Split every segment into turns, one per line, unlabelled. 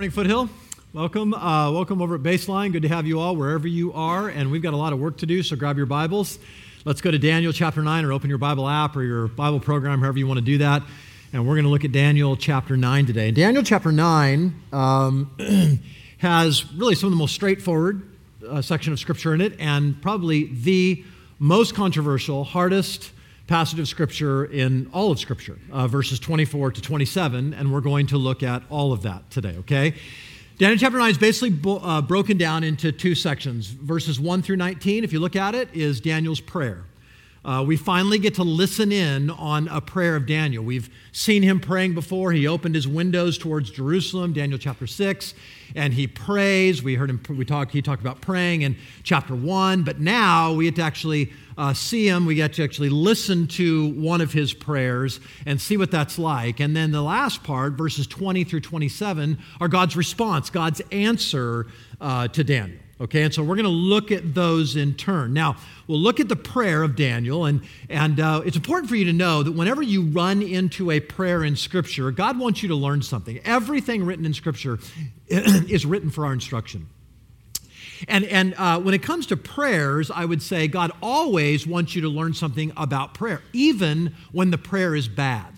Morning, Foothill. Welcome. Uh, welcome over at Baseline. Good to have you all wherever you are. And we've got a lot of work to do, so grab your Bibles. Let's go to Daniel chapter 9 or open your Bible app or your Bible program, however you want to do that. And we're going to look at Daniel chapter 9 today. Daniel chapter 9 um, has really some of the most straightforward uh, section of Scripture in it and probably the most controversial, hardest, passage of Scripture in all of Scripture, uh, verses 24 to 27, and we're going to look at all of that today, okay? Daniel chapter 9 is basically bo- uh, broken down into two sections. Verses 1 through 19, if you look at it, is Daniel's prayer. Uh, we finally get to listen in on a prayer of Daniel. We've seen him praying before. He opened his windows towards Jerusalem, Daniel chapter 6, and he prays. We heard him, we talked, he talked about praying in chapter 1, but now we get to actually uh, see him. We get to actually listen to one of his prayers and see what that's like. And then the last part, verses 20 through 27, are God's response, God's answer uh, to Daniel. Okay, and so we're going to look at those in turn. Now, we'll look at the prayer of Daniel, and, and uh, it's important for you to know that whenever you run into a prayer in Scripture, God wants you to learn something. Everything written in Scripture is written for our instruction. And, and uh, when it comes to prayers, I would say God always wants you to learn something about prayer, even when the prayer is bad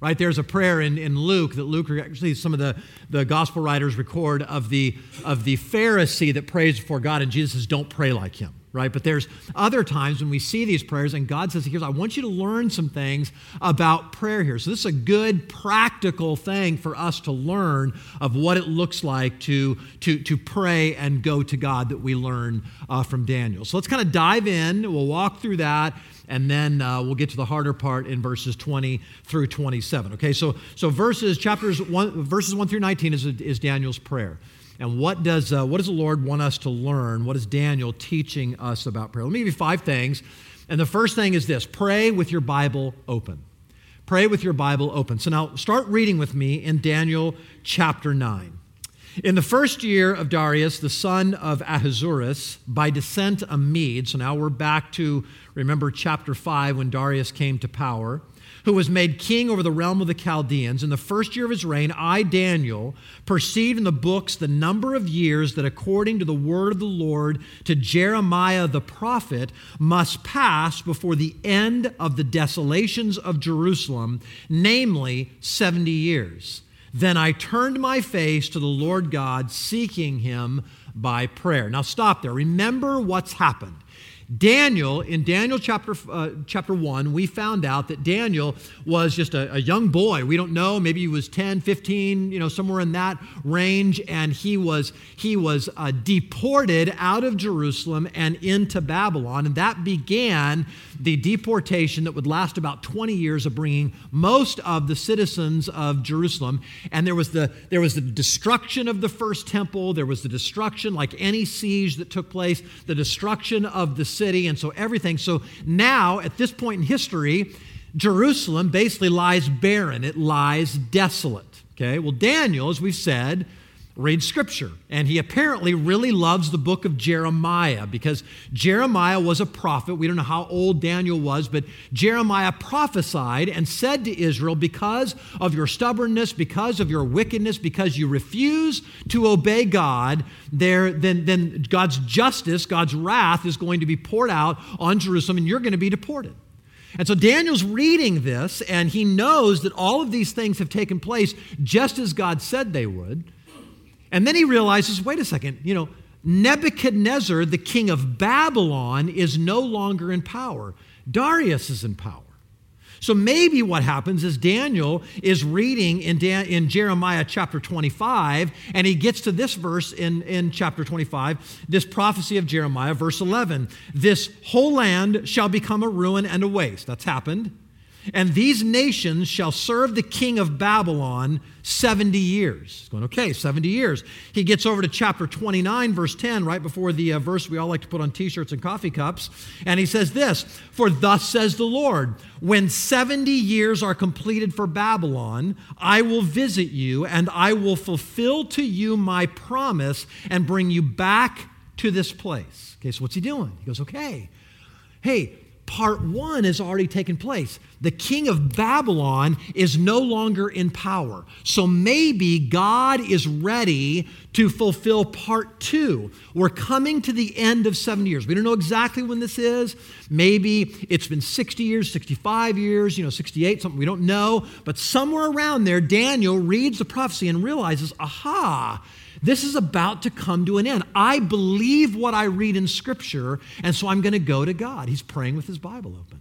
right? There's a prayer in, in luke that luke actually some of the, the gospel writers record of the of the pharisee that prays before god and jesus says don't pray like him right? But there's other times when we see these prayers and god says here's i want you to learn some things about prayer here. So this is a good practical thing for us to learn of what it looks like to to to pray and go to god that we learn uh, from daniel. So let's kind of dive in. We'll walk through that and then uh, we'll get to the harder part in verses 20 through 27 okay? So so verses chapters 1 verses 1 through 19 is, is daniel's prayer. And what does uh, what does the lord want us to learn? What is daniel teaching us about prayer? Let me give you five things. And the first thing is this pray with your bible open. Pray with your bible open. So now start reading with me in daniel chapter 9 in the first year of Darius, the son of Ahasuerus, by descent a Mede, so now we're back to, remember, chapter 5 when Darius came to power, who was made king over the realm of the Chaldeans. In the first year of his reign, I, Daniel, perceived in the books the number of years that, according to the word of the Lord to Jeremiah the prophet, must pass before the end of the desolations of Jerusalem, namely 70 years. Then I turned my face to the Lord God, seeking him by prayer. Now, stop there. Remember what's happened. Daniel, in Daniel chapter, uh, chapter 1, we found out that Daniel was just a, a, young boy. We don't know, maybe he was 10, 15, you know, somewhere in that range, and he was, he was uh, deported out of Jerusalem and into Babylon. And that began the deportation that would last about 20 years of bringing most of the citizens of Jerusalem. And there was the, there was the destruction of the first temple, there was the destruction, like any siege that took place, the destruction of the city, and so everything. So now, at this point in history, Jerusalem basically lies barren, it lies desolate. Okay, well, Daniel, as we've said, reads scripture. And he apparently really loves the book of Jeremiah because Jeremiah was a prophet. We don't know how old Daniel was, but Jeremiah prophesied and said to Israel, Because of your stubbornness, because of your wickedness, because you refuse to obey God, there, then, then God's justice, God's wrath is going to be poured out on Jerusalem and you're going to be deported. And so Daniel's reading this, and he knows that all of these things have taken place just as God said they would. And then he realizes wait a second, you know, Nebuchadnezzar, the king of Babylon, is no longer in power. Darius is in power. So maybe what happens is Daniel is reading in, Dan, in Jeremiah chapter 25, and he gets to this verse in, in chapter 25, this prophecy of Jeremiah, verse 11. This whole land shall become a ruin and a waste. That's happened. And these nations shall serve the king of Babylon 70 years. He's going, okay, 70 years. He gets over to chapter 29, verse 10, right before the uh, verse we all like to put on t shirts and coffee cups. And he says this For thus says the Lord, when 70 years are completed for Babylon, I will visit you, and I will fulfill to you my promise and bring you back to this place. Okay, so what's he doing? He goes, okay, hey, part one has already taken place. The king of Babylon is no longer in power. So maybe God is ready to fulfill part two. We're coming to the end of 70 years. We don't know exactly when this is. Maybe it's been 60 years, 65 years, you know, 68, something we don't know. But somewhere around there, Daniel reads the prophecy and realizes, aha, this is about to come to an end. I believe what I read in Scripture, and so I'm going to go to God. He's praying with his Bible open.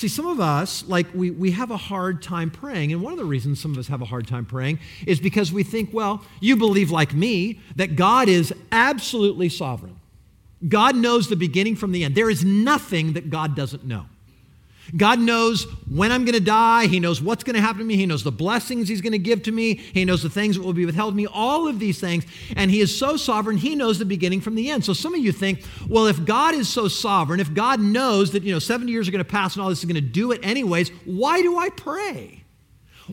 See, some of us, like, we, we have a hard time praying. And one of the reasons some of us have a hard time praying is because we think, well, you believe like me that God is absolutely sovereign. God knows the beginning from the end. There is nothing that God doesn't know. God knows when I'm going to die. He knows what's going to happen to me. He knows the blessings He's going to give to me. He knows the things that will be withheld me, all of these things. And He is so sovereign, He knows the beginning from the end. So some of you think, well, if God is so sovereign, if God knows that, you know, 70 years are going to pass and all this is going to do it anyways, why do I pray?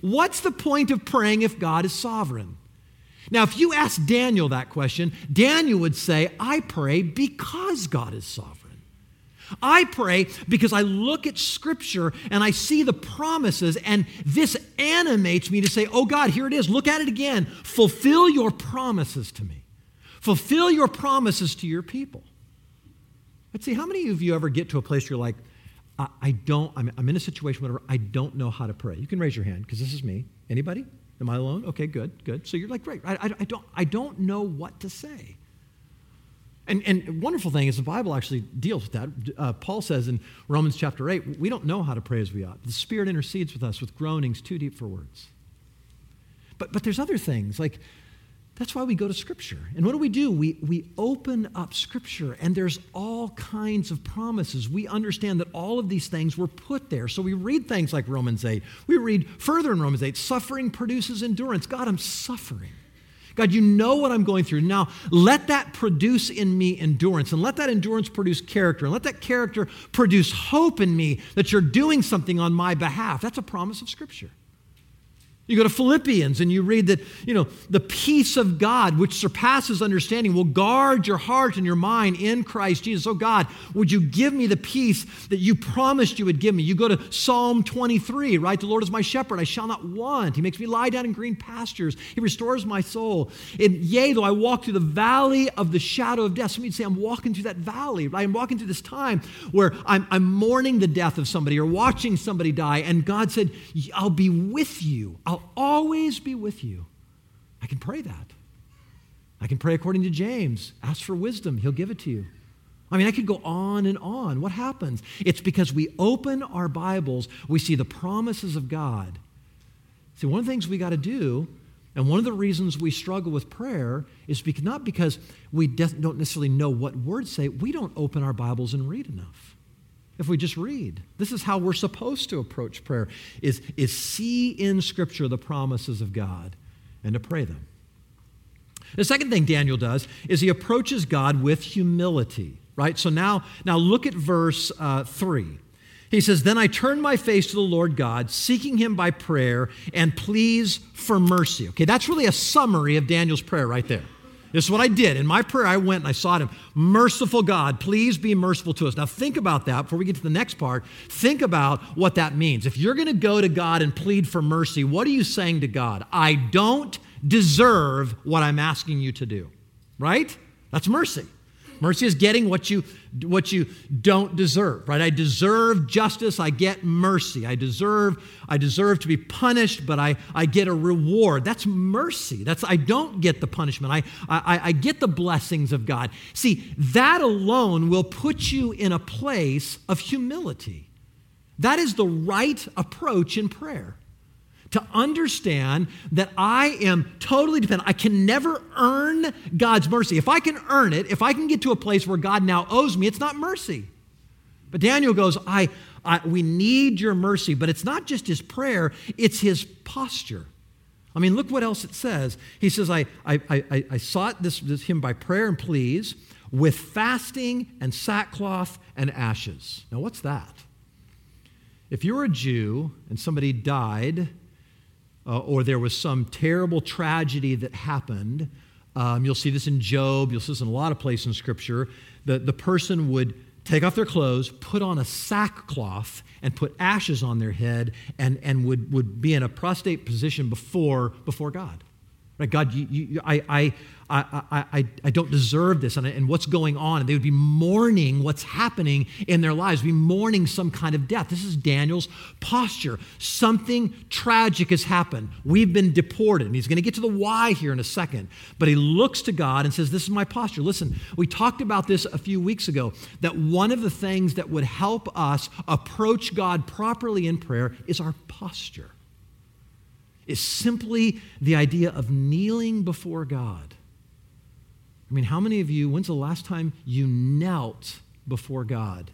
What's the point of praying if God is sovereign? Now, if you ask Daniel that question, Daniel would say, I pray because God is sovereign. I pray because I look at Scripture and I see the promises, and this animates me to say, Oh God, here it is. Look at it again. Fulfill your promises to me, fulfill your promises to your people. Let's see, how many of you ever get to a place you're like, I, I don't, I'm, I'm, in a situation, whatever, I don't know how to pray? You can raise your hand because this is me. Anybody? Am I alone? Okay, good, good. So you're like, great. I, I, I, don't, I don't know what to say. And, and wonderful thing is the Bible actually deals with that. Uh, Paul says in Romans chapter 8, we don't know how to pray as we ought. The Spirit intercedes with us with groanings too deep for words. But, but there's other things, like that's why we go to Scripture. And what do we do? We, we open up Scripture, and there's all kinds of promises. We understand that all of these things were put there. So we read things like Romans 8. We read further in Romans 8 suffering produces endurance. God, I'm suffering. God, you know what I'm going through. Now, let that produce in me endurance, and let that endurance produce character, and let that character produce hope in me that you're doing something on my behalf. That's a promise of Scripture. You go to Philippians and you read that, you know, the peace of God, which surpasses understanding, will guard your heart and your mind in Christ Jesus. Oh God, would you give me the peace that you promised you would give me? You go to Psalm 23, right? The Lord is my shepherd, I shall not want. He makes me lie down in green pastures. He restores my soul. And yea, though I walk through the valley of the shadow of death, some you say, I'm walking through that valley. I'm walking through this time where I'm, I'm mourning the death of somebody or watching somebody die. And God said, I'll be with you. I'll always be with you. I can pray that. I can pray according to James. Ask for wisdom, he'll give it to you. I mean, I could go on and on. What happens? It's because we open our Bibles, we see the promises of God. See, one of the things we got to do, and one of the reasons we struggle with prayer, is because, not because we don't necessarily know what words say, we don't open our Bibles and read enough if we just read. This is how we're supposed to approach prayer is, is see in Scripture the promises of God and to pray them. The second thing Daniel does is he approaches God with humility, right? So now, now look at verse uh, 3. He says, Then I turned my face to the Lord God, seeking him by prayer and pleas for mercy. Okay, that's really a summary of Daniel's prayer right there. This is what I did. In my prayer, I went and I sought him. Merciful God, please be merciful to us. Now, think about that before we get to the next part. Think about what that means. If you're going to go to God and plead for mercy, what are you saying to God? I don't deserve what I'm asking you to do, right? That's mercy. Mercy is getting what you, what you don't deserve, right? I deserve justice, I get mercy. I deserve, I deserve to be punished, but I, I get a reward. That's mercy. That's I don't get the punishment. I, I, I get the blessings of God. See, that alone will put you in a place of humility. That is the right approach in prayer to understand that I am totally dependent. I can never earn God's mercy. If I can earn it, if I can get to a place where God now owes me, it's not mercy. But Daniel goes, I, I we need your mercy. But it's not just his prayer, it's his posture. I mean, look what else it says. He says, I, I, I, I sought this, this him by prayer and pleas with fasting and sackcloth and ashes. Now, what's that? If you're a Jew and somebody died uh, or there was some terrible tragedy that happened. Um, you'll see this in Job, you'll see this in a lot of places in Scripture. The, the person would take off their clothes, put on a sackcloth, and put ashes on their head, and, and would, would be in a prostrate position before, before God. Right? God, you, you, I, I, I, I, I don't deserve this, and, and what's going on? And they would be mourning what's happening in their lives, be mourning some kind of death. This is Daniel's posture. Something tragic has happened. We've been deported. And he's going to get to the why here in a second. But he looks to God and says, This is my posture. Listen, we talked about this a few weeks ago that one of the things that would help us approach God properly in prayer is our posture is simply the idea of kneeling before God. I mean, how many of you, when's the last time you knelt before God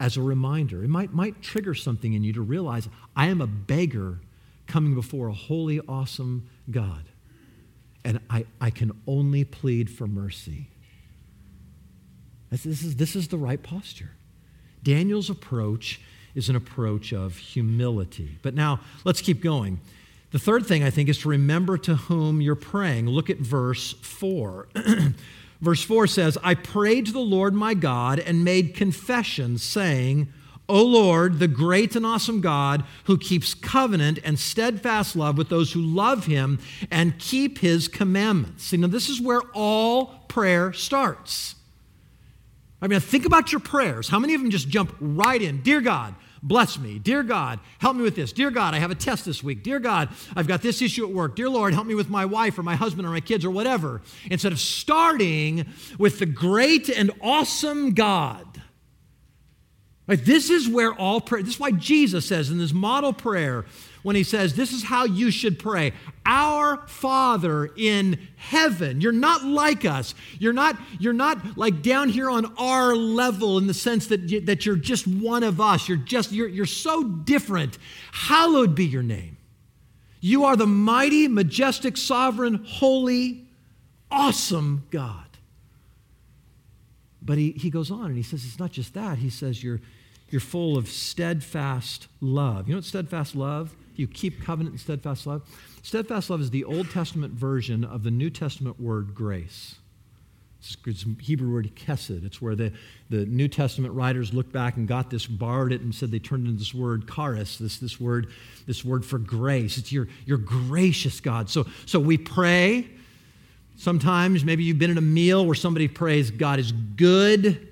as a reminder? It might, might trigger something in you to realize I am a beggar coming before a holy, awesome God. And I, I can only plead for mercy. This is, this is the right posture. Daniel's approach is an approach of humility. But now let's keep going. The third thing I think is to remember to whom you're praying. Look at verse 4. verse 4 says, I prayed to the Lord my God and made confession, saying, O Lord, the great and awesome God who keeps covenant and steadfast love with those who love him and keep his commandments. See, now this is where all prayer starts. I mean, think about your prayers. How many of them just jump right in? Dear God, Bless me. Dear God, help me with this. Dear God, I have a test this week. Dear God, I've got this issue at work. Dear Lord, help me with my wife or my husband or my kids or whatever. Instead of starting with the great and awesome God. This is where all prayer, this is why Jesus says in this model prayer, when he says, This is how you should pray. Our Father in heaven. You're not like us. You're not, you're not like down here on our level in the sense that, you, that you're just one of us. You're just, you're, you're so different. Hallowed be your name. You are the mighty, majestic, sovereign, holy, awesome God. But he, he goes on and he says, It's not just that. He says, You're, you're full of steadfast love. You know what steadfast love? You keep covenant and steadfast love. Steadfast love is the Old Testament version of the New Testament word grace. It's Hebrew word chesed. It's where the, the New Testament writers looked back and got this, borrowed it, and said they turned into this word charis, this, this word, this word for grace. It's your, your gracious God. So, so we pray. Sometimes maybe you've been at a meal where somebody prays, God is good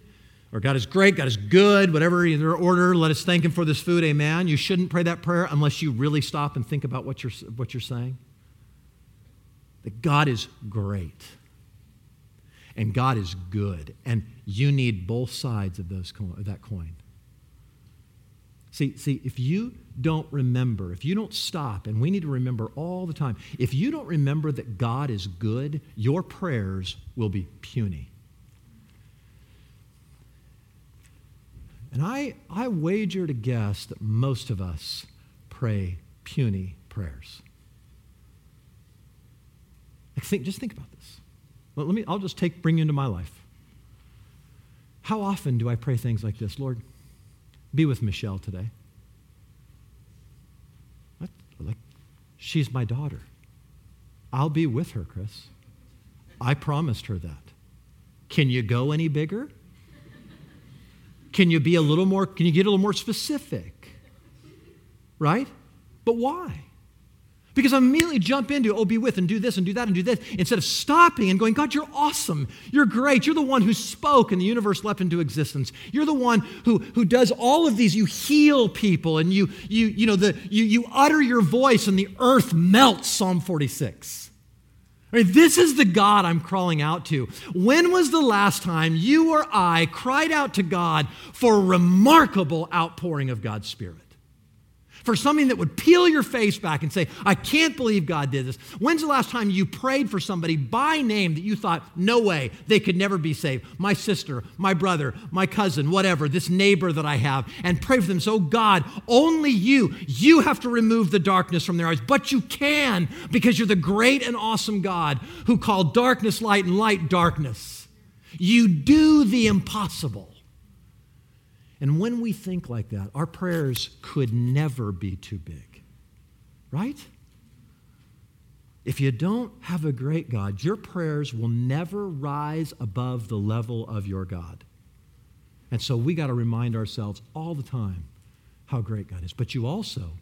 or God is great, God is good, whatever either order, let us thank Him for this food, amen. You shouldn't pray that prayer unless you really stop and think about what you're, what you're saying. That God is great and God is good, and you need both sides of, those, of that coin. See, see, if you don't remember, if you don't stop, and we need to remember all the time, if you don't remember that God is good, your prayers will be puny. And I, I wager to guess that most of us pray puny prayers. Like think, just think about this. Let me, I'll just take, bring you into my life. How often do I pray things like this? Lord, be with Michelle today. What? Like, she's my daughter. I'll be with her, Chris. I promised her that. Can you go any bigger? Can you be a little more, can you get a little more specific? Right? But why? Because I immediately jump into, oh, be with and do this and do that and do this, instead of stopping and going, God, you're awesome. You're great. You're the one who spoke and the universe leapt into existence. You're the one who, who does all of these. You heal people and you, you, you, know, the, you, you utter your voice and the earth melts, Psalm 46. I mean, this is the God I'm crawling out to. When was the last time you or I cried out to God for a remarkable outpouring of God's Spirit? For something that would peel your face back and say, I can't believe God did this. When's the last time you prayed for somebody by name that you thought, no way, they could never be saved? My sister, my brother, my cousin, whatever, this neighbor that I have, and pray for them. So, God, only you, you have to remove the darkness from their eyes, but you can because you're the great and awesome God who called darkness light and light darkness. You do the impossible. And when we think like that, our prayers could never be too big, right? If you don't have a great God, your prayers will never rise above the level of your God. And so we got to remind ourselves all the time how great God is. But you also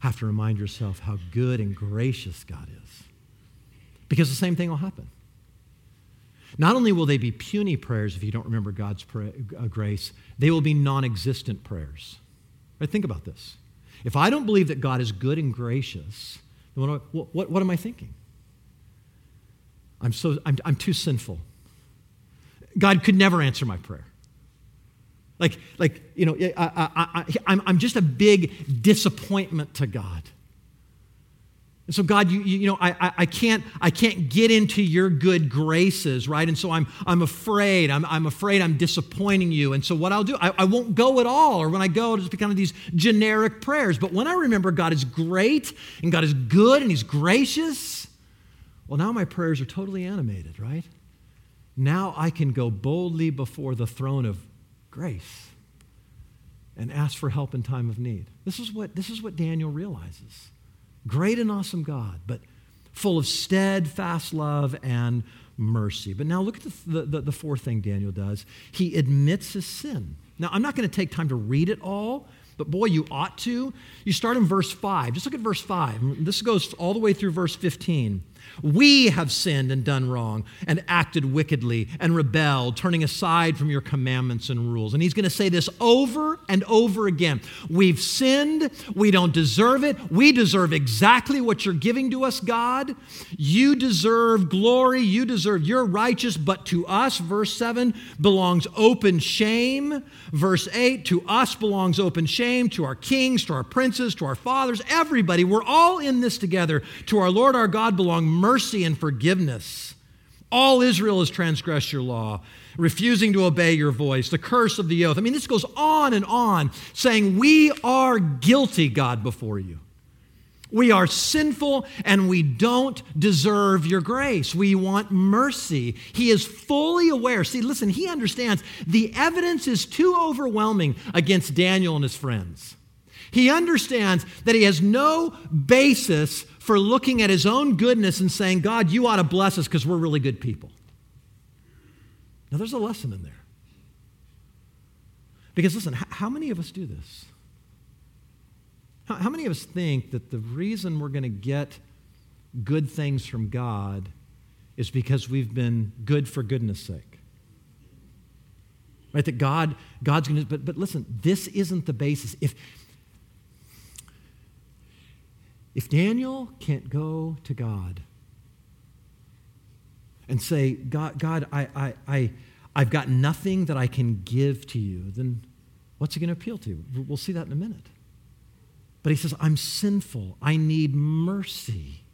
have to remind yourself how good and gracious God is. Because the same thing will happen. Not only will they be puny prayers if you don't remember God's pray, uh, grace, they will be non existent prayers. Right? Think about this. If I don't believe that God is good and gracious, then what, what, what, what am I thinking? I'm, so, I'm, I'm too sinful. God could never answer my prayer. Like, like you know, I, I, I, I'm, I'm just a big disappointment to God. And so, God, you, you know, I, I, can't, I can't get into your good graces, right? And so I'm, I'm afraid. I'm, I'm afraid I'm disappointing you. And so, what I'll do, I, I won't go at all. Or when I go, it'll just be kind of these generic prayers. But when I remember God is great and God is good and He's gracious, well, now my prayers are totally animated, right? Now I can go boldly before the throne of grace and ask for help in time of need. This is what, this is what Daniel realizes. Great and awesome God, but full of steadfast love and mercy. But now look at the, the, the fourth thing Daniel does. He admits his sin. Now, I'm not going to take time to read it all, but boy, you ought to. You start in verse 5. Just look at verse 5. This goes all the way through verse 15. We have sinned and done wrong and acted wickedly and rebelled, turning aside from your commandments and rules. And he's going to say this over and over again. We've sinned. We don't deserve it. We deserve exactly what you're giving to us, God. You deserve glory. You deserve, you're righteous, but to us, verse 7, belongs open shame. Verse 8, to us belongs open shame, to our kings, to our princes, to our fathers, everybody. We're all in this together. To our Lord our God belong mercy and forgiveness. All Israel has transgressed your law, refusing to obey your voice, the curse of the oath. I mean, this goes on and on, saying, We are guilty, God, before you. We are sinful and we don't deserve your grace. We want mercy. He is fully aware. See, listen, he understands the evidence is too overwhelming against Daniel and his friends. He understands that he has no basis for looking at his own goodness and saying, God, you ought to bless us because we're really good people. Now, there's a lesson in there. Because listen, how many of us do this? How many of us think that the reason we're going to get good things from God is because we've been good for goodness sake? Right? That God, God's going to, but, but listen, this isn't the basis. If, if Daniel can't go to God and say, God, God I, I, I, I've got nothing that I can give to you, then what's he going to appeal to? We'll see that in a minute. But he says, I'm sinful. I need mercy.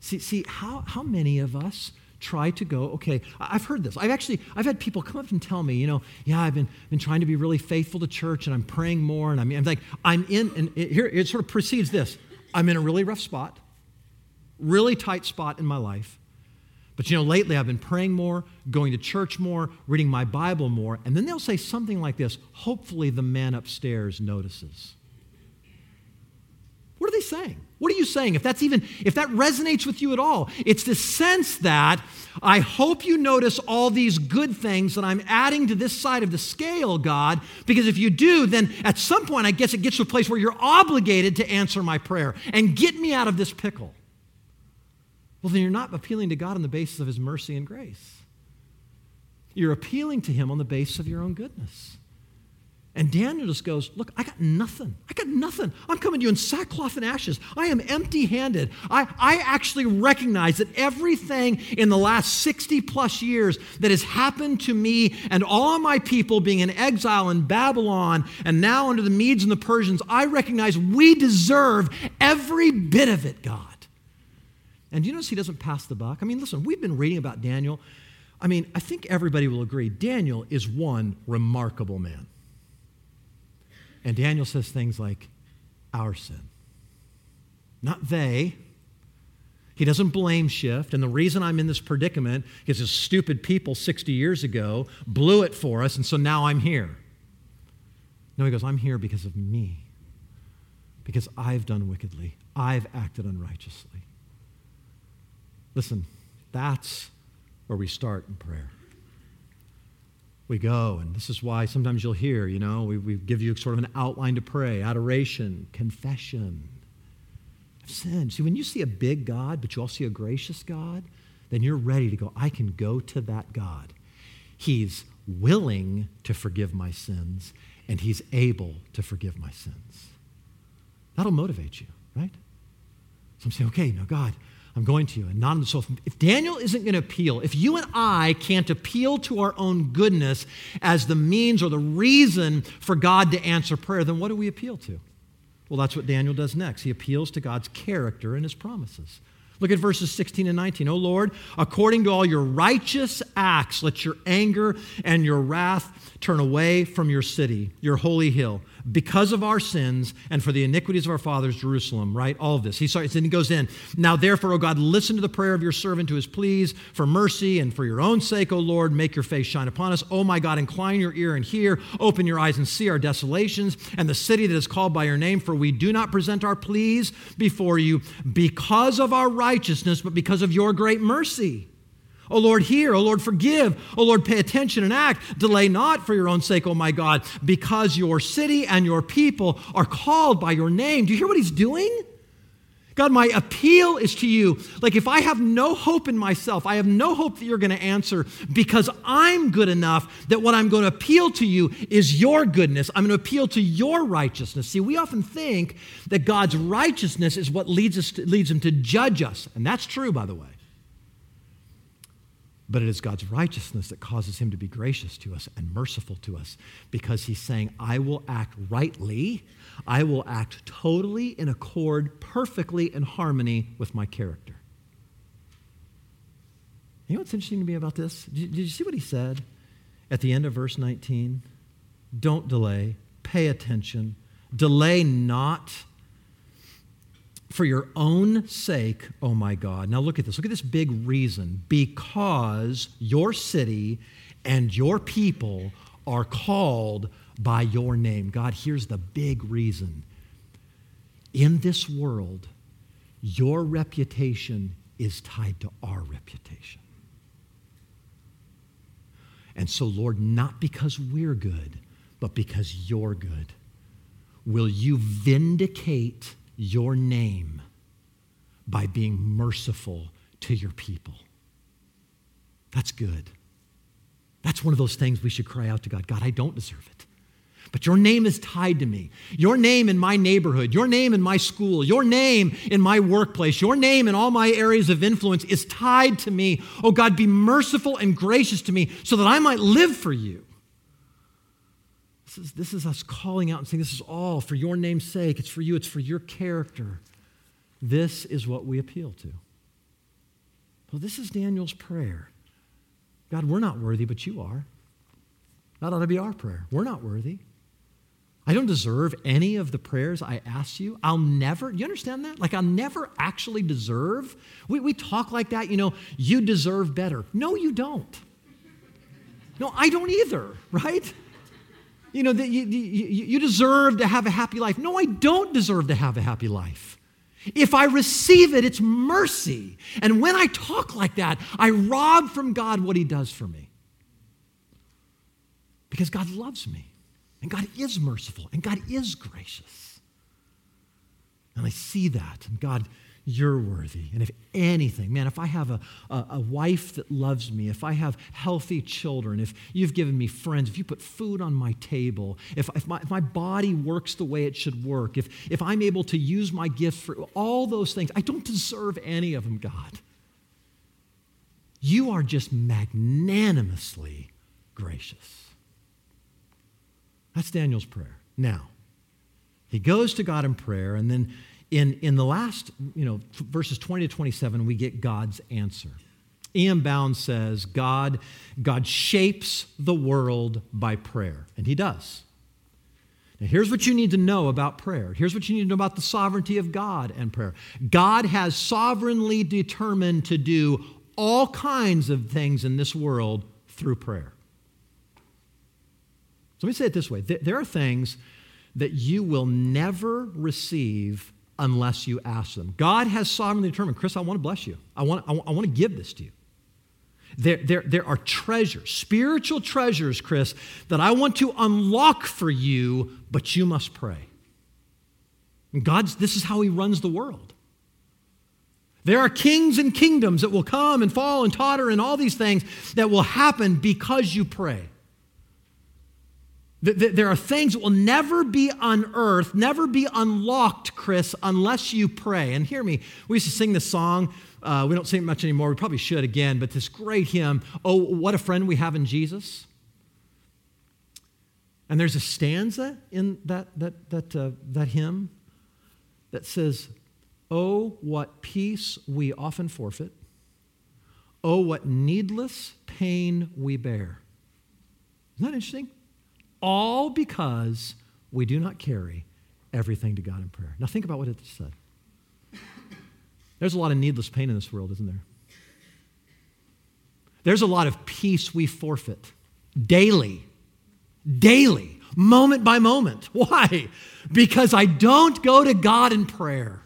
See, see how, how many of us try to go, okay, I've heard this. I've actually, I've had people come up and tell me, you know, yeah, I've been, been trying to be really faithful to church and I'm praying more. And I'm, I'm like, I'm in, and it, here it sort of precedes this. I'm in a really rough spot, really tight spot in my life. But you know, lately I've been praying more, going to church more, reading my Bible more. And then they'll say something like this Hopefully the man upstairs notices. What are they saying? What are you saying? If that's even, if that resonates with you at all, it's the sense that I hope you notice all these good things that I'm adding to this side of the scale, God, because if you do, then at some point I guess it gets to a place where you're obligated to answer my prayer and get me out of this pickle. Well, then you're not appealing to God on the basis of his mercy and grace. You're appealing to him on the basis of your own goodness. And Daniel just goes, Look, I got nothing. I got nothing. I'm coming to you in sackcloth and ashes. I am empty handed. I, I actually recognize that everything in the last 60 plus years that has happened to me and all my people being in exile in Babylon and now under the Medes and the Persians, I recognize we deserve every bit of it, God. And you notice he doesn't pass the buck? I mean, listen, we've been reading about Daniel. I mean, I think everybody will agree Daniel is one remarkable man. And Daniel says things like, our sin. Not they. He doesn't blame shift. And the reason I'm in this predicament is this stupid people 60 years ago blew it for us, and so now I'm here. No, he goes, I'm here because of me. Because I've done wickedly. I've acted unrighteously. Listen, that's where we start in prayer we go. And this is why sometimes you'll hear, you know, we, we give you sort of an outline to pray adoration, confession. I've sinned. See, when you see a big God, but you also see a gracious God, then you're ready to go, I can go to that God. He's willing to forgive my sins, and He's able to forgive my sins. That'll motivate you, right? So I'm saying, okay, now God, I'm going to you. And not so if, if Daniel isn't going to appeal, if you and I can't appeal to our own goodness as the means or the reason for God to answer prayer, then what do we appeal to? Well, that's what Daniel does next. He appeals to God's character and his promises. Look at verses 16 and 19. Oh Lord, according to all your righteous acts, let your anger and your wrath turn away from your city, your holy hill because of our sins and for the iniquities of our fathers, Jerusalem, right? All of this. He starts and he goes in. Now, therefore, O God, listen to the prayer of your servant to his pleas for mercy and for your own sake, O Lord, make your face shine upon us. O my God, incline your ear and hear, open your eyes and see our desolations and the city that is called by your name, for we do not present our pleas before you because of our righteousness, but because of your great mercy. O Lord, hear. O Lord, forgive. O Lord, pay attention and act. Delay not for your own sake, O my God, because your city and your people are called by your name. Do you hear what he's doing? God, my appeal is to you. Like, if I have no hope in myself, I have no hope that you're going to answer because I'm good enough that what I'm going to appeal to you is your goodness. I'm going to appeal to your righteousness. See, we often think that God's righteousness is what leads, us to, leads him to judge us. And that's true, by the way but it is God's righteousness that causes him to be gracious to us and merciful to us because he's saying, I will act rightly, I will act totally in accord, perfectly in harmony with my character. You know what's interesting to me about this? Did you see what he said at the end of verse 19? Don't delay, pay attention, delay not for your own sake, oh my God. Now look at this. Look at this big reason. Because your city and your people are called by your name. God, here's the big reason. In this world, your reputation is tied to our reputation. And so, Lord, not because we're good, but because you're good, will you vindicate your name by being merciful to your people. That's good. That's one of those things we should cry out to God God, I don't deserve it. But your name is tied to me. Your name in my neighborhood, your name in my school, your name in my workplace, your name in all my areas of influence is tied to me. Oh God, be merciful and gracious to me so that I might live for you. This is, this is us calling out and saying, This is all for your name's sake. It's for you, it's for your character. This is what we appeal to. Well, this is Daniel's prayer. God, we're not worthy, but you are. That ought to be our prayer. We're not worthy. I don't deserve any of the prayers I ask you. I'll never, you understand that? Like, I'll never actually deserve. We, we talk like that, you know, you deserve better. No, you don't. No, I don't either, right? You know, that you, you, you deserve to have a happy life. No, I don't deserve to have a happy life. If I receive it, it's mercy. And when I talk like that, I rob from God what He does for me. Because God loves me, and God is merciful, and God is gracious. And I see that, and God you're worthy. And if anything, man, if I have a, a, a, wife that loves me, if I have healthy children, if you've given me friends, if you put food on my table, if, if, my, if my body works the way it should work, if, if I'm able to use my gift for all those things, I don't deserve any of them, God. You are just magnanimously gracious. That's Daniel's prayer. Now, he goes to God in prayer, and then in, in the last, you know, verses 20 to 27, we get God's answer. E.M. Bounds says, God, God shapes the world by prayer, and he does. Now, here's what you need to know about prayer. Here's what you need to know about the sovereignty of God and prayer. God has sovereignly determined to do all kinds of things in this world through prayer. So let me say it this way there are things that you will never receive unless you ask them. God has sovereignly determined, Chris, I want to bless you. I want, I want, I want to give this to you. There, there, there are treasures, spiritual treasures, Chris, that I want to unlock for you, but you must pray. And God's, this is how He runs the world. There are kings and kingdoms that will come and fall and totter and all these things that will happen because you pray. There are things that will never be unearthed, never be unlocked, Chris, unless you pray. And hear me, we used to sing this song. Uh, we don't sing it much anymore. We probably should again, but this great hymn, Oh, What a Friend We Have in Jesus. And there's a stanza in that, that, that, uh, that hymn that says, Oh, what peace we often forfeit. Oh, what needless pain we bear. Isn't that interesting? All because we do not carry everything to God in prayer. Now, think about what it said. There's a lot of needless pain in this world, isn't there? There's a lot of peace we forfeit daily, daily, moment by moment. Why? Because I don't go to God in prayer.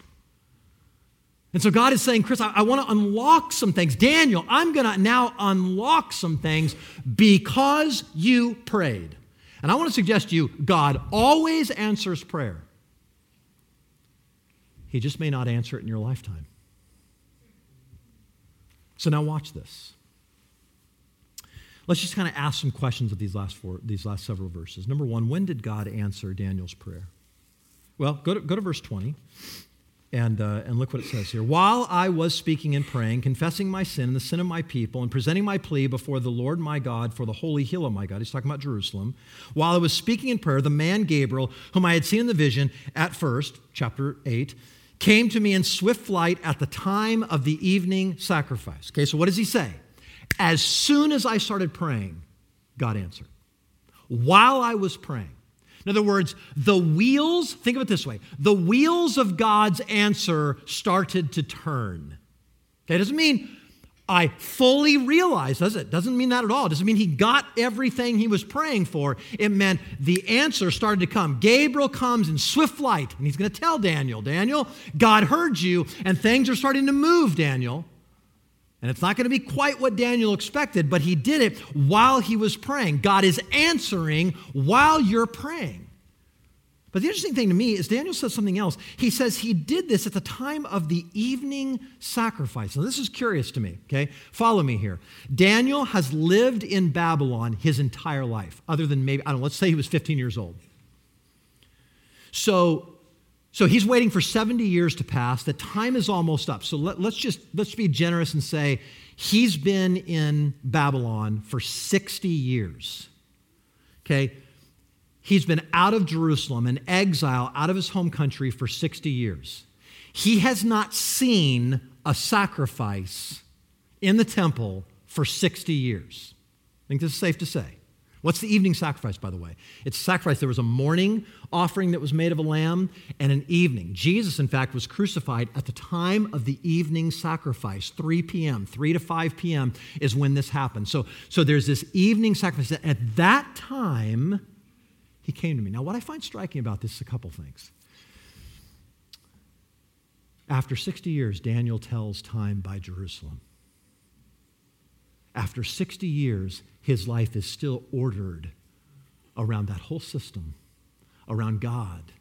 And so God is saying, Chris, I, I want to unlock some things. Daniel, I'm going to now unlock some things because you prayed. And I want to suggest to you God always answers prayer. He just may not answer it in your lifetime. So now watch this. Let's just kind of ask some questions of these last four, these last several verses. Number one, when did God answer Daniel's prayer? Well, go to, go to verse 20. And, uh, and look what it says here. While I was speaking and praying, confessing my sin and the sin of my people, and presenting my plea before the Lord my God for the holy hill of my God, he's talking about Jerusalem. While I was speaking in prayer, the man Gabriel, whom I had seen in the vision at first, chapter 8, came to me in swift flight at the time of the evening sacrifice. Okay, so what does he say? As soon as I started praying, God answered. While I was praying, in other words, the wheels, think of it this way the wheels of God's answer started to turn. Okay, it doesn't mean I fully realized, does it? Doesn't mean that at all. It doesn't mean he got everything he was praying for. It meant the answer started to come. Gabriel comes in swift flight, and he's going to tell Daniel, Daniel, God heard you, and things are starting to move, Daniel. And it's not going to be quite what Daniel expected, but he did it while he was praying. God is answering while you're praying. But the interesting thing to me is Daniel says something else. He says he did this at the time of the evening sacrifice. Now, this is curious to me, okay? Follow me here. Daniel has lived in Babylon his entire life, other than maybe, I don't know, let's say he was 15 years old. So, so he's waiting for 70 years to pass. The time is almost up. So let, us just let's be generous and say he's been in Babylon for 60 years. Okay? He's been out of Jerusalem in exile out of his home country for 60 years. He has not seen a sacrifice in the temple for 60 years. I think this is safe to say. What's the evening sacrifice, by the way? It's sacrifice. There was a morning offering that was made of a lamb and an evening. Jesus, in fact, was crucified at the time of the evening sacrifice, 3 p.m., 3 to 5 p.m. is when this happened. So, so there's this evening sacrifice. At that time, he came to me. Now, what I find striking about this is a couple things. After 60 years, Daniel tells time by Jerusalem. After 60 years, his life is still ordered around that whole system, around God,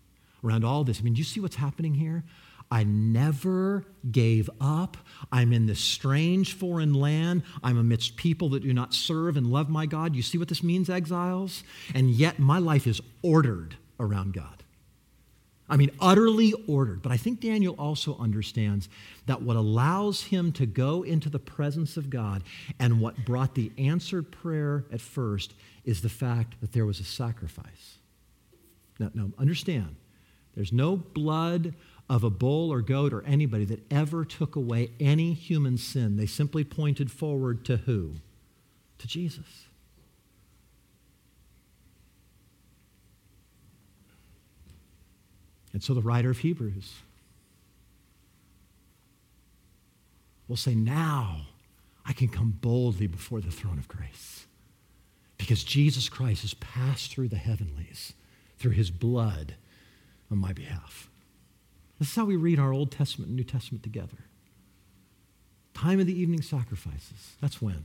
around all this. I mean, do you see what's happening here? I never gave up. I'm in this strange foreign land. I'm amidst people that do not serve and love my God. You see what this means, exiles? And yet my life is ordered around God. I mean, utterly ordered. But I think Daniel also understands that what allows him to go into the presence of God and what brought the answered prayer at first is the fact that there was a sacrifice. Now, now understand, there's no blood of a bull or goat or anybody that ever took away any human sin. They simply pointed forward to who? To Jesus. And so the writer of Hebrews will say, Now I can come boldly before the throne of grace because Jesus Christ has passed through the heavenlies through his blood on my behalf. This is how we read our Old Testament and New Testament together. Time of the evening sacrifices. That's when.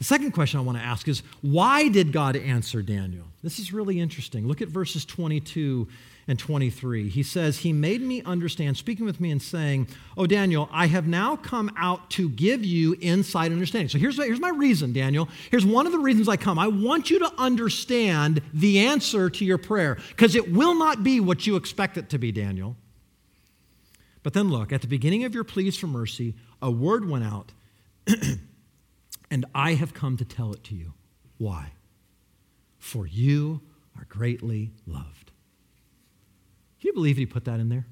The second question I want to ask is why did God answer Daniel? This is really interesting. Look at verses 22 and 23. He says, He made me understand, speaking with me and saying, Oh, Daniel, I have now come out to give you insight and understanding. So here's, here's my reason, Daniel. Here's one of the reasons I come. I want you to understand the answer to your prayer, because it will not be what you expect it to be, Daniel. But then look, at the beginning of your pleas for mercy, a word went out. and I have come to tell it to you. Why? For you are greatly loved. Can you believe he put that in there?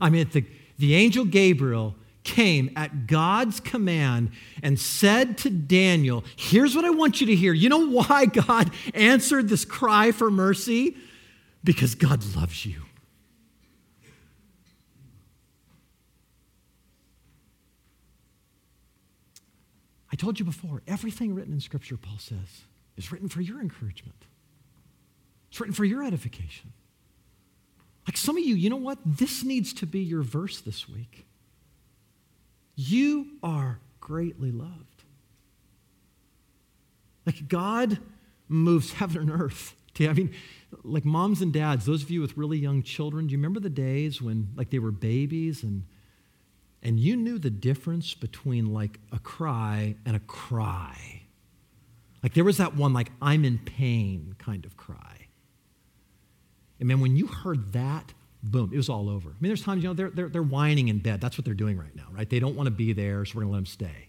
I mean, the, the angel Gabriel came at God's command and said to Daniel, Here's what I want you to hear. You know why God answered this cry for mercy? Because God loves you. I told you before, everything written in Scripture, Paul says, is written for your encouragement. It's written for your edification. Like some of you, you know what? This needs to be your verse this week. You are greatly loved. Like God moves heaven and earth. To, I mean, like moms and dads, those of you with really young children, do you remember the days when like they were babies and and you knew the difference between like a cry and a cry. Like there was that one, like, I'm in pain kind of cry. And man, when you heard that, boom, it was all over. I mean, there's times, you know, they're, they're, they're whining in bed. That's what they're doing right now, right? They don't want to be there, so we're going to let them stay.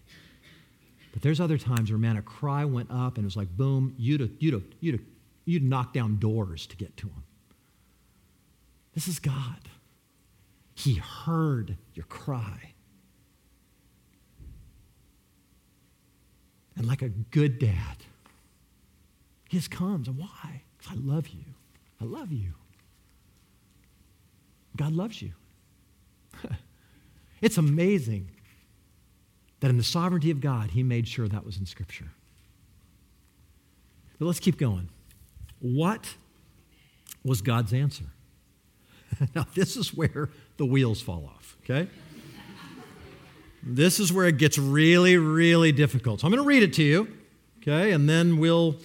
But there's other times where, man, a cry went up and it was like, boom, you'd you'd you'd you'd knock down doors to get to them. This is God. He heard your cry. And like a good dad, his comes. And why? Because I love you. I love you. God loves you. it's amazing that in the sovereignty of God, he made sure that was in Scripture. But let's keep going. What was God's answer? now, this is where the wheels fall off, okay? this is where it gets really, really difficult. So I'm going to read it to you, okay, and then we'll,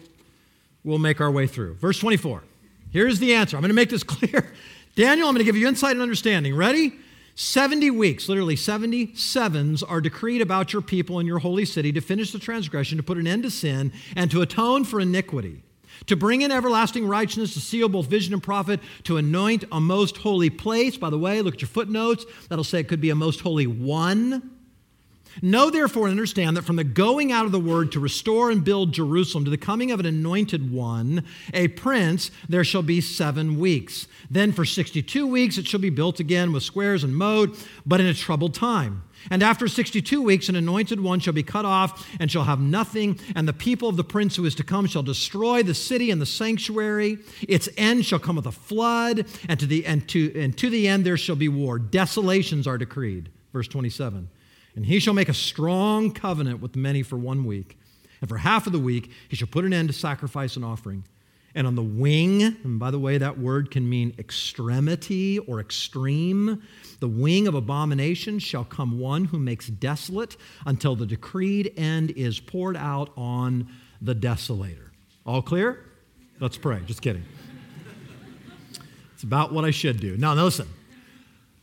we'll make our way through. Verse 24. Here's the answer. I'm going to make this clear. Daniel, I'm going to give you insight and understanding. Ready? 70 weeks, literally 70 sevens, are decreed about your people in your holy city to finish the transgression, to put an end to sin, and to atone for iniquity to bring in everlasting righteousness, to seal both vision and prophet, to anoint a most holy place. By the way, look at your footnotes. That'll say it could be a most holy one. Know therefore and understand that from the going out of the word to restore and build Jerusalem to the coming of an anointed one, a prince, there shall be seven weeks. Then for 62 weeks it shall be built again with squares and mode, but in a troubled time. And after 62 weeks, an anointed one shall be cut off and shall have nothing, and the people of the prince who is to come shall destroy the city and the sanctuary. Its end shall come with a flood, and to the, and to, and to the end there shall be war. Desolations are decreed. Verse 27. And he shall make a strong covenant with many for one week. And for half of the week, he shall put an end to sacrifice and offering. And on the wing, and by the way, that word can mean extremity or extreme, the wing of abomination shall come one who makes desolate until the decreed end is poured out on the desolator. All clear? Let's pray. Just kidding. It's about what I should do. Now, listen.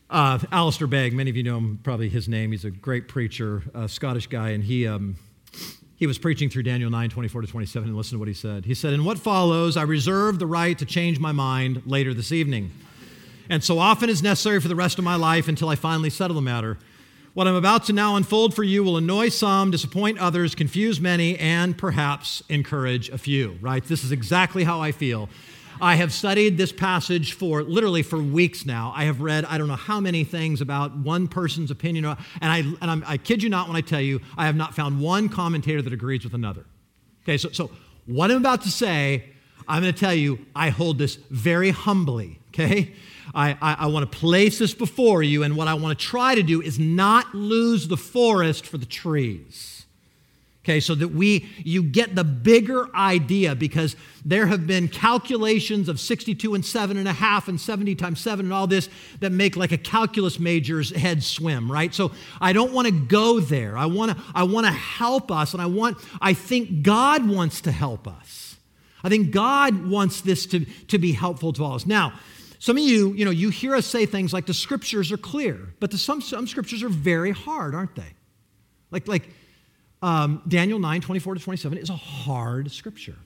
Uh, Alistair Begg, many of you know him, probably his name. He's a great preacher, a Scottish guy, and he, um, he was preaching through Daniel 9, 24 to 27, and listen to what he said. He said, In what follows, I reserve the right to change my mind later this evening, and so often is necessary for the rest of my life until I finally settle the matter. What I'm about to now unfold for you will annoy some, disappoint others, confuse many, and perhaps encourage a few, right? This is exactly how I feel. I have studied this passage for literally for weeks now. I have read I don't know how many things about one person's opinion, and I and I'm, i kid you not when I tell you I have not found one commentator that agrees with another. Okay, so so what I'm about to say, I'm going to tell you I hold this very humbly. Okay, I, I, I want to place this before you, and what I want to try to do is not lose the forest for the trees. Okay, so that we you get the bigger idea because there have been calculations of 62 and seven and a half and 70 times seven and all this that make like a calculus major's head swim, right? So I don't want to go there. I want to I want to help us, and I want I think God wants to help us. I think God wants this to, to be helpful to all of us. Now, some of you, you know, you hear us say things like the scriptures are clear, but the, some, some scriptures are very hard, aren't they? Like, like um, Daniel 9, 24 to 27 is a hard scripture.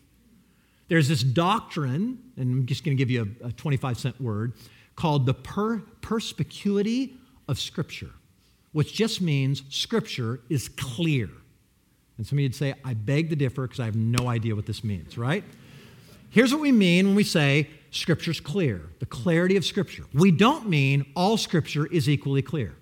There's this doctrine, and I'm just going to give you a, a 25 cent word, called the per, perspicuity of Scripture, which just means Scripture is clear. And some of you'd say, I beg to differ because I have no idea what this means, right? Here's what we mean when we say Scripture's clear, the clarity of Scripture. We don't mean all Scripture is equally clear.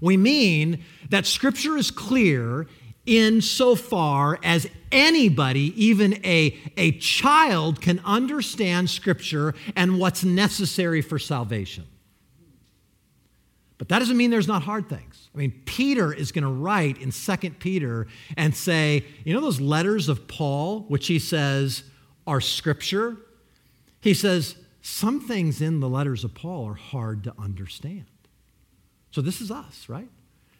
We mean that Scripture is clear insofar as anybody, even a, a child, can understand Scripture and what's necessary for salvation. But that doesn't mean there's not hard things. I mean, Peter is going to write in 2 Peter and say, you know, those letters of Paul, which he says are Scripture? He says, some things in the letters of Paul are hard to understand. So this is us, right?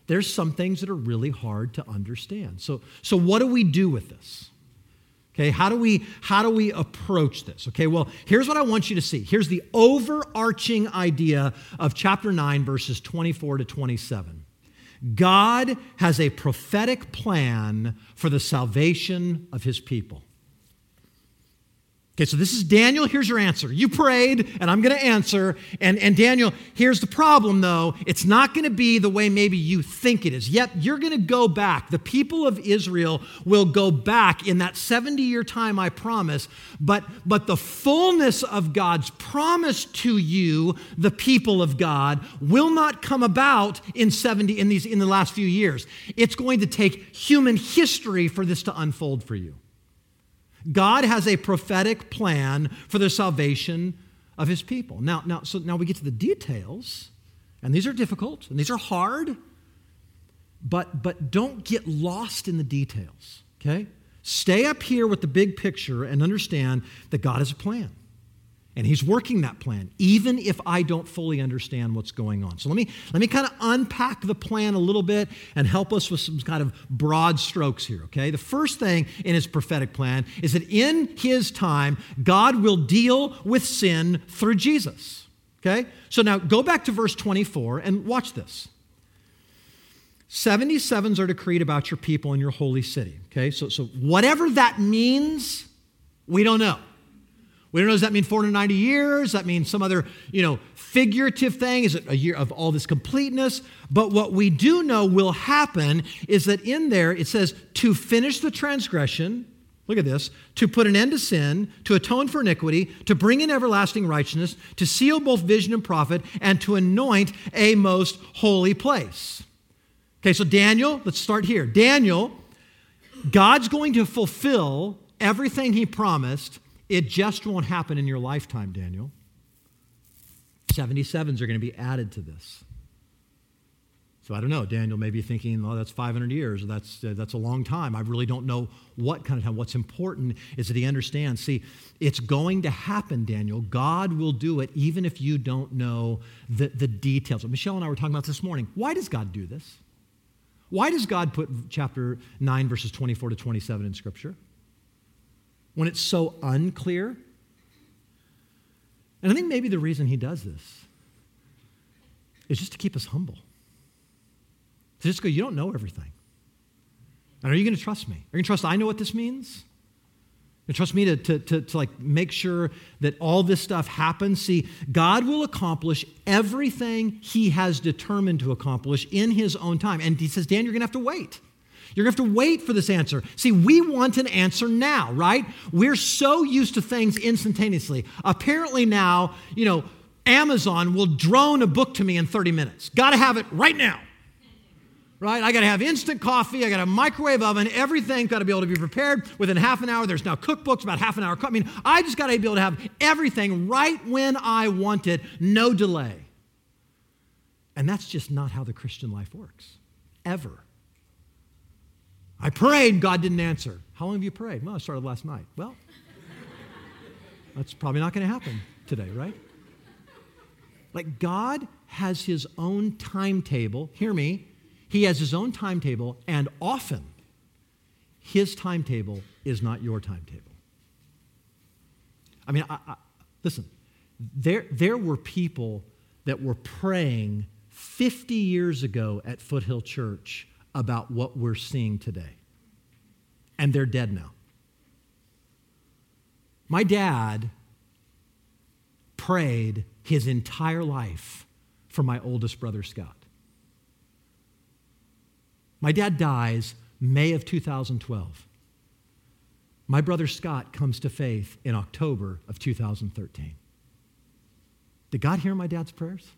There's some things that are really hard to understand. So, so what do we do with this? Okay, how do we how do we approach this? Okay, well, here's what I want you to see. Here's the overarching idea of chapter 9 verses 24 to 27. God has a prophetic plan for the salvation of his people. Okay, so this is Daniel. Here's your answer. You prayed, and I'm going to answer. And, and Daniel, here's the problem though. It's not going to be the way maybe you think it is. Yet you're going to go back. The people of Israel will go back in that 70 year time I promise. But, but the fullness of God's promise to you, the people of God, will not come about in 70 in these in the last few years. It's going to take human history for this to unfold for you. God has a prophetic plan for the salvation of his people. Now, now, so now we get to the details, and these are difficult and these are hard, but, but don't get lost in the details, okay? Stay up here with the big picture and understand that God has a plan. And he's working that plan, even if I don't fully understand what's going on. So let me, let me kind of unpack the plan a little bit and help us with some kind of broad strokes here, okay? The first thing in his prophetic plan is that in his time, God will deal with sin through Jesus, okay? So now go back to verse 24 and watch this. 77s are decreed about your people in your holy city, okay? So, so whatever that means, we don't know. We don't know, does that mean 490 years? Does that mean some other, you know, figurative thing? Is it a year of all this completeness? But what we do know will happen is that in there it says to finish the transgression, look at this, to put an end to sin, to atone for iniquity, to bring in everlasting righteousness, to seal both vision and prophet, and to anoint a most holy place. Okay, so Daniel, let's start here. Daniel, God's going to fulfill everything he promised it just won't happen in your lifetime, Daniel. 77s are going to be added to this. So I don't know. Daniel may be thinking, oh, that's 500 years. That's, uh, that's a long time. I really don't know what kind of time. What's important is that he understands. See, it's going to happen, Daniel. God will do it even if you don't know the, the details. Michelle and I were talking about this morning. Why does God do this? Why does God put chapter 9, verses 24 to 27 in Scripture? When it's so unclear. And I think maybe the reason he does this is just to keep us humble. To just go, you don't know everything. And are you going to trust me? Are you going to trust I know what this means? And trust me to, to, to, to, like make sure that all this stuff happens. See, God will accomplish everything He has determined to accomplish in His own time. And He says, Dan, you're going to have to wait. You're going to have to wait for this answer. See, we want an answer now, right? We're so used to things instantaneously. Apparently, now, you know, Amazon will drone a book to me in 30 minutes. Got to have it right now. Right? I got to have instant coffee. I got a microwave oven. Everything got to be able to be prepared within half an hour. There's now cookbooks about half an hour. I mean, I just got to be able to have everything right when I want it, no delay. And that's just not how the Christian life works, ever. I prayed, God didn't answer. How long have you prayed? Well, I started last night. Well, that's probably not going to happen today, right? Like God has his own timetable. Hear me. He has his own timetable, and often his timetable is not your timetable. I mean, I, I, listen, there, there were people that were praying 50 years ago at Foothill Church about what we're seeing today. And they're dead now. My dad prayed his entire life for my oldest brother, Scott. My dad dies May of 2012. My brother Scott comes to faith in October of 2013. Did God hear my dad's prayers?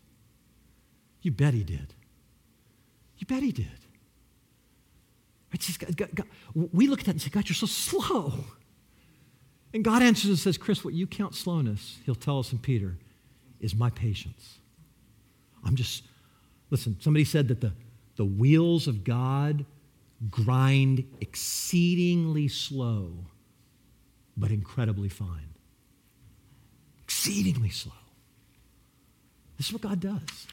You bet he did. You bet he did. Just, God, God, we look at that and say, God, you're so slow. And God answers and says, Chris, what you count slowness, he'll tell us in Peter, is my patience. I'm just, listen, somebody said that the, the wheels of God grind exceedingly slow, but incredibly fine. Exceedingly slow. This is what God does.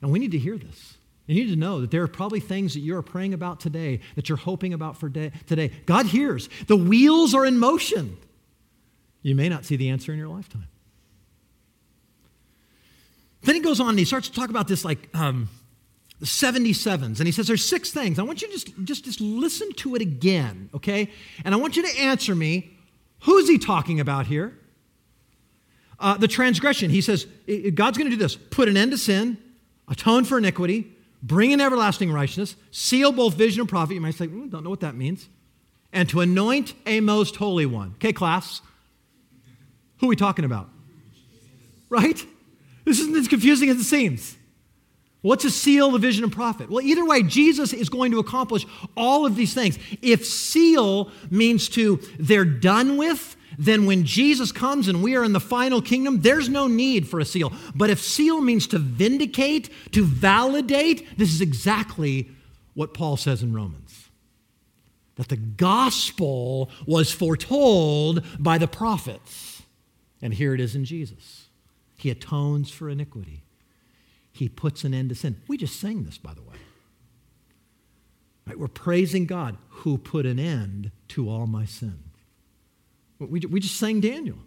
And we need to hear this. You need to know that there are probably things that you're praying about today, that you're hoping about for day, today. God hears. The wheels are in motion. You may not see the answer in your lifetime. Then he goes on and he starts to talk about this like um, the 77s. And he says, There's six things. I want you to just, just, just listen to it again, okay? And I want you to answer me who's he talking about here? Uh, the transgression. He says, God's going to do this put an end to sin, atone for iniquity, bring in everlasting righteousness, seal both vision and prophet. You might say, mm, don't know what that means. And to anoint a most holy one. Okay, class. Who are we talking about? Right? This isn't as confusing as it seems. What's a seal, the vision, and prophet? Well, either way, Jesus is going to accomplish all of these things. If seal means to they're done with, then when Jesus comes and we are in the final kingdom, there's no need for a seal. But if seal means to vindicate, to validate, this is exactly what Paul says in Romans. That the gospel was foretold by the prophets. And here it is in Jesus. He atones for iniquity. He puts an end to sin. We just sang this, by the way. Right? We're praising God who put an end to all my sin. We, we just sang Daniel.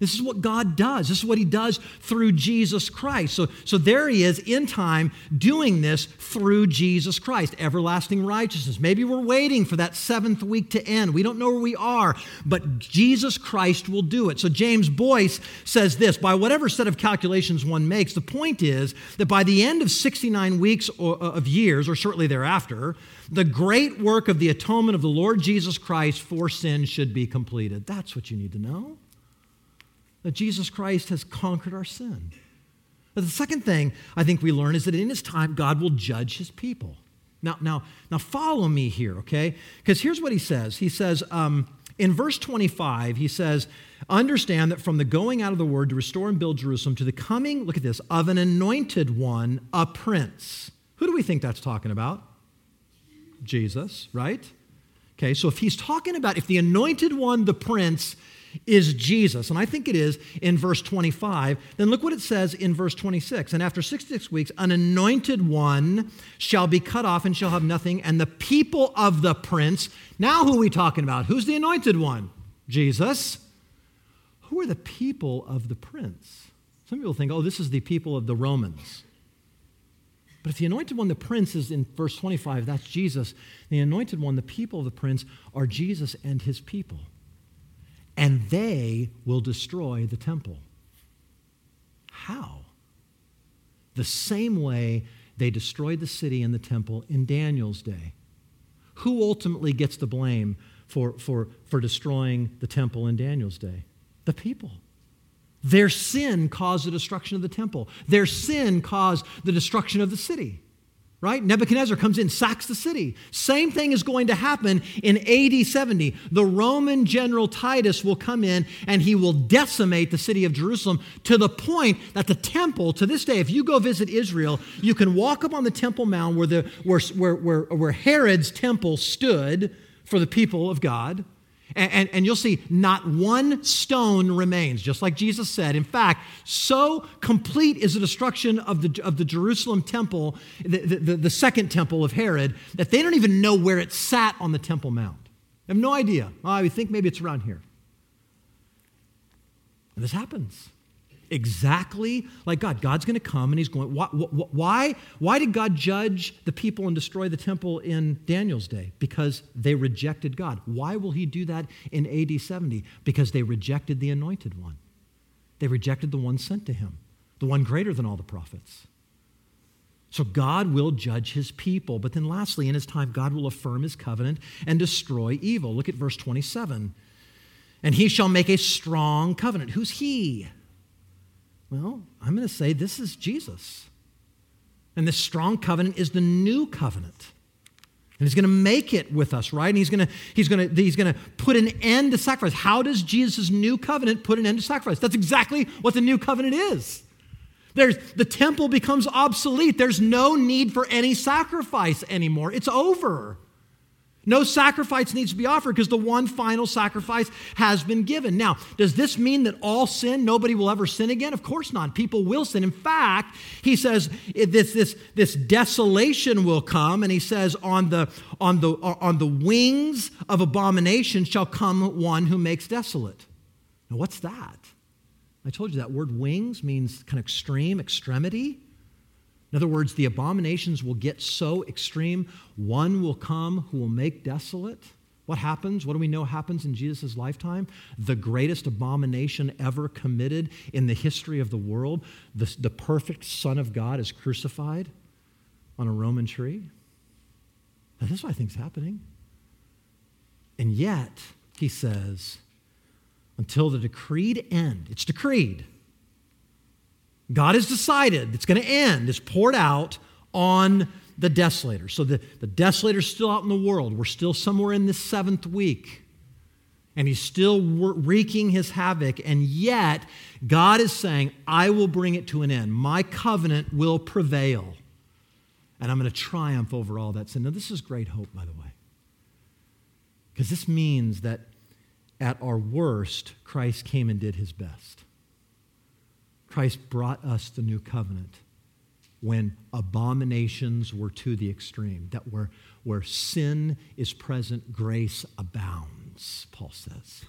This is what God does. This is what He does through Jesus Christ. So, so there He is in time doing this through Jesus Christ, everlasting righteousness. Maybe we're waiting for that seventh week to end. We don't know where we are, but Jesus Christ will do it. So James Boice says this by whatever set of calculations one makes, the point is that by the end of 69 weeks of years, or shortly thereafter, the great work of the atonement of the Lord Jesus Christ for sin should be completed. That's what you need to know. That Jesus Christ has conquered our sin. But the second thing I think we learn is that in his time, God will judge his people. Now, now, now follow me here, okay? Because here's what he says. He says, um, in verse 25, he says, Understand that from the going out of the word to restore and build Jerusalem to the coming, look at this, of an anointed one, a prince. Who do we think that's talking about? Jesus, right? Okay, so if he's talking about, if the anointed one, the prince, is Jesus, and I think it is in verse 25, then look what it says in verse 26. And after 66 weeks, an anointed one shall be cut off and shall have nothing, and the people of the prince. Now, who are we talking about? Who's the anointed one? Jesus. Who are the people of the prince? Some people think, oh, this is the people of the Romans. But if the anointed one, the prince, is in verse 25, that's Jesus. The anointed one, the people of the prince, are Jesus and his people. And they will destroy the temple. How? The same way they destroyed the city and the temple in Daniel's day. Who ultimately gets the blame for, for, for destroying the temple in Daniel's day? The people. Their sin caused the destruction of the temple. Their sin caused the destruction of the city. Right? Nebuchadnezzar comes in, sacks the city. Same thing is going to happen in AD 70. The Roman general Titus will come in and he will decimate the city of Jerusalem to the point that the temple, to this day, if you go visit Israel, you can walk up on the Temple Mount where, the, where, where, where, where Herod's temple stood for the people of God. And, and, and, you'll see not one stone remains, just like Jesus said. In fact, so complete is the destruction of the, of the Jerusalem temple, the, the, the second temple of Herod, that they don't even know where it sat on the Temple Mount. They have no idea. Oh, I think maybe it's around here. And this happens exactly like God. God's going to come and he's going, why, why, why did God judge the people and destroy the temple in Daniel's day? Because they rejected God. Why will he do that in AD 70? Because they rejected the anointed one. They rejected the one sent to him, the one greater than all the prophets. So God will judge his people. But then lastly, in his time, God will affirm his covenant and destroy evil. Look at verse 27. And he shall make a strong covenant. Who's he? Well, I'm going to say this is Jesus. And this strong covenant is the new covenant. And he's going to make it with us, right? And he's going to, he's going to, he's going to put an end to sacrifice. How does Jesus' new covenant put an end to sacrifice? That's exactly what the new covenant is. There's, the temple becomes obsolete. There's no need for any sacrifice anymore. It's over. No sacrifice needs to be offered because the one final sacrifice has been given. Now, does this mean that all sin, nobody will ever sin again? Of course not. People will sin. In fact, he says this, this, this desolation will come, and he says, on the, on, the, on the wings of abomination shall come one who makes desolate. Now, what's that? I told you that word wings means kind of extreme, extremity. In other words, the abominations will get so extreme, one will come who will make desolate. What happens? What do we know happens in Jesus' lifetime? The greatest abomination ever committed in the history of the world. The, the perfect Son of God is crucified on a Roman tree. Now, this is what I think is happening. And yet, he says, until the decreed end, it's decreed God has decided it's going to end, it's poured out on the desolator. So the, the desolator's still out in the world. We're still somewhere in this seventh week. And he's still wreaking his havoc. And yet, God is saying, I will bring it to an end. My covenant will prevail. And I'm going to triumph over all that sin. Now, this is great hope, by the way. Because this means that at our worst, Christ came and did his best. Christ brought us the new covenant when abominations were to the extreme, that where, where sin is present, grace abounds, Paul says.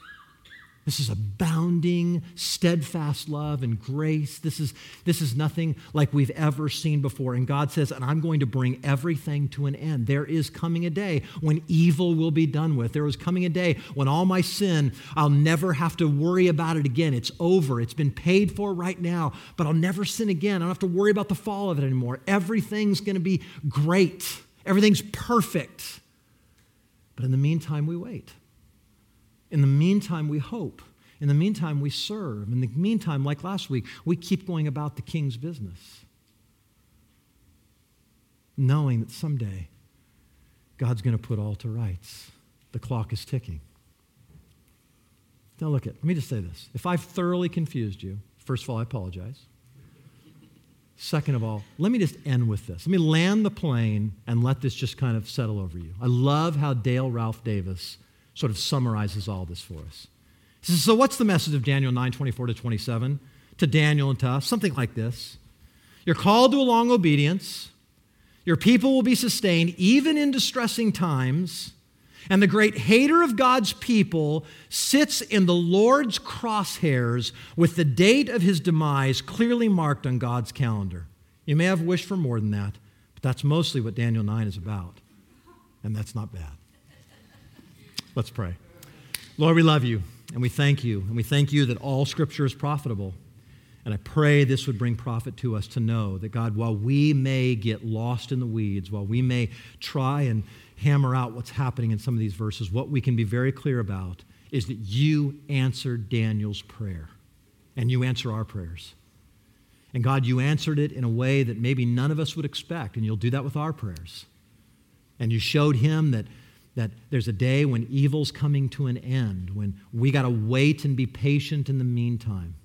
This is abounding, steadfast love and grace. This is, this is nothing like we've ever seen before. And God says, and I'm going to bring everything to an end. There is coming a day when evil will be done with. There is coming a day when all my sin, I'll never have to worry about it again. It's over. It's been paid for right now, but I'll never sin again. I don't have to worry about the fall of it anymore. Everything's going to be great, everything's perfect. But in the meantime, we wait. In the meantime, we hope. In the meantime, we serve. In the meantime, like last week, we keep going about the king's business, knowing that someday God's going to put all to rights. The clock is ticking. Now, look at, let me just say this. If I've thoroughly confused you, first of all, I apologize. Second of all, let me just end with this. Let me land the plane and let this just kind of settle over you. I love how Dale Ralph Davis sort of summarizes all this for us. He says, So, what's the message of Daniel 9 24 to 27 to Daniel and to us? Something like this You're called to a long obedience, your people will be sustained even in distressing times. And the great hater of God's people sits in the Lord's crosshairs with the date of his demise clearly marked on God's calendar. You may have wished for more than that, but that's mostly what Daniel 9 is about. And that's not bad. Let's pray. Lord, we love you and we thank you. And we thank you that all scripture is profitable. And I pray this would bring profit to us to know that, God, while we may get lost in the weeds, while we may try and hammer out what's happening in some of these verses, what we can be very clear about is that you answered Daniel's prayer and you answer our prayers. And God, you answered it in a way that maybe none of us would expect, and you'll do that with our prayers. And you showed him that, that there's a day when evil's coming to an end, when we got to wait and be patient in the meantime,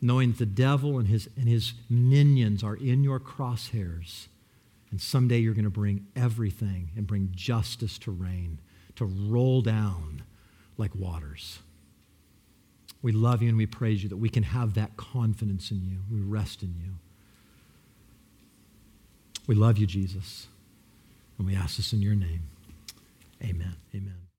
knowing that the devil and his, and his minions are in your crosshairs. And someday you're going to bring everything and bring justice to reign, to roll down like waters. We love you and we praise you that we can have that confidence in you. We rest in you. We love you, Jesus. And we ask this in your name. Amen. Amen.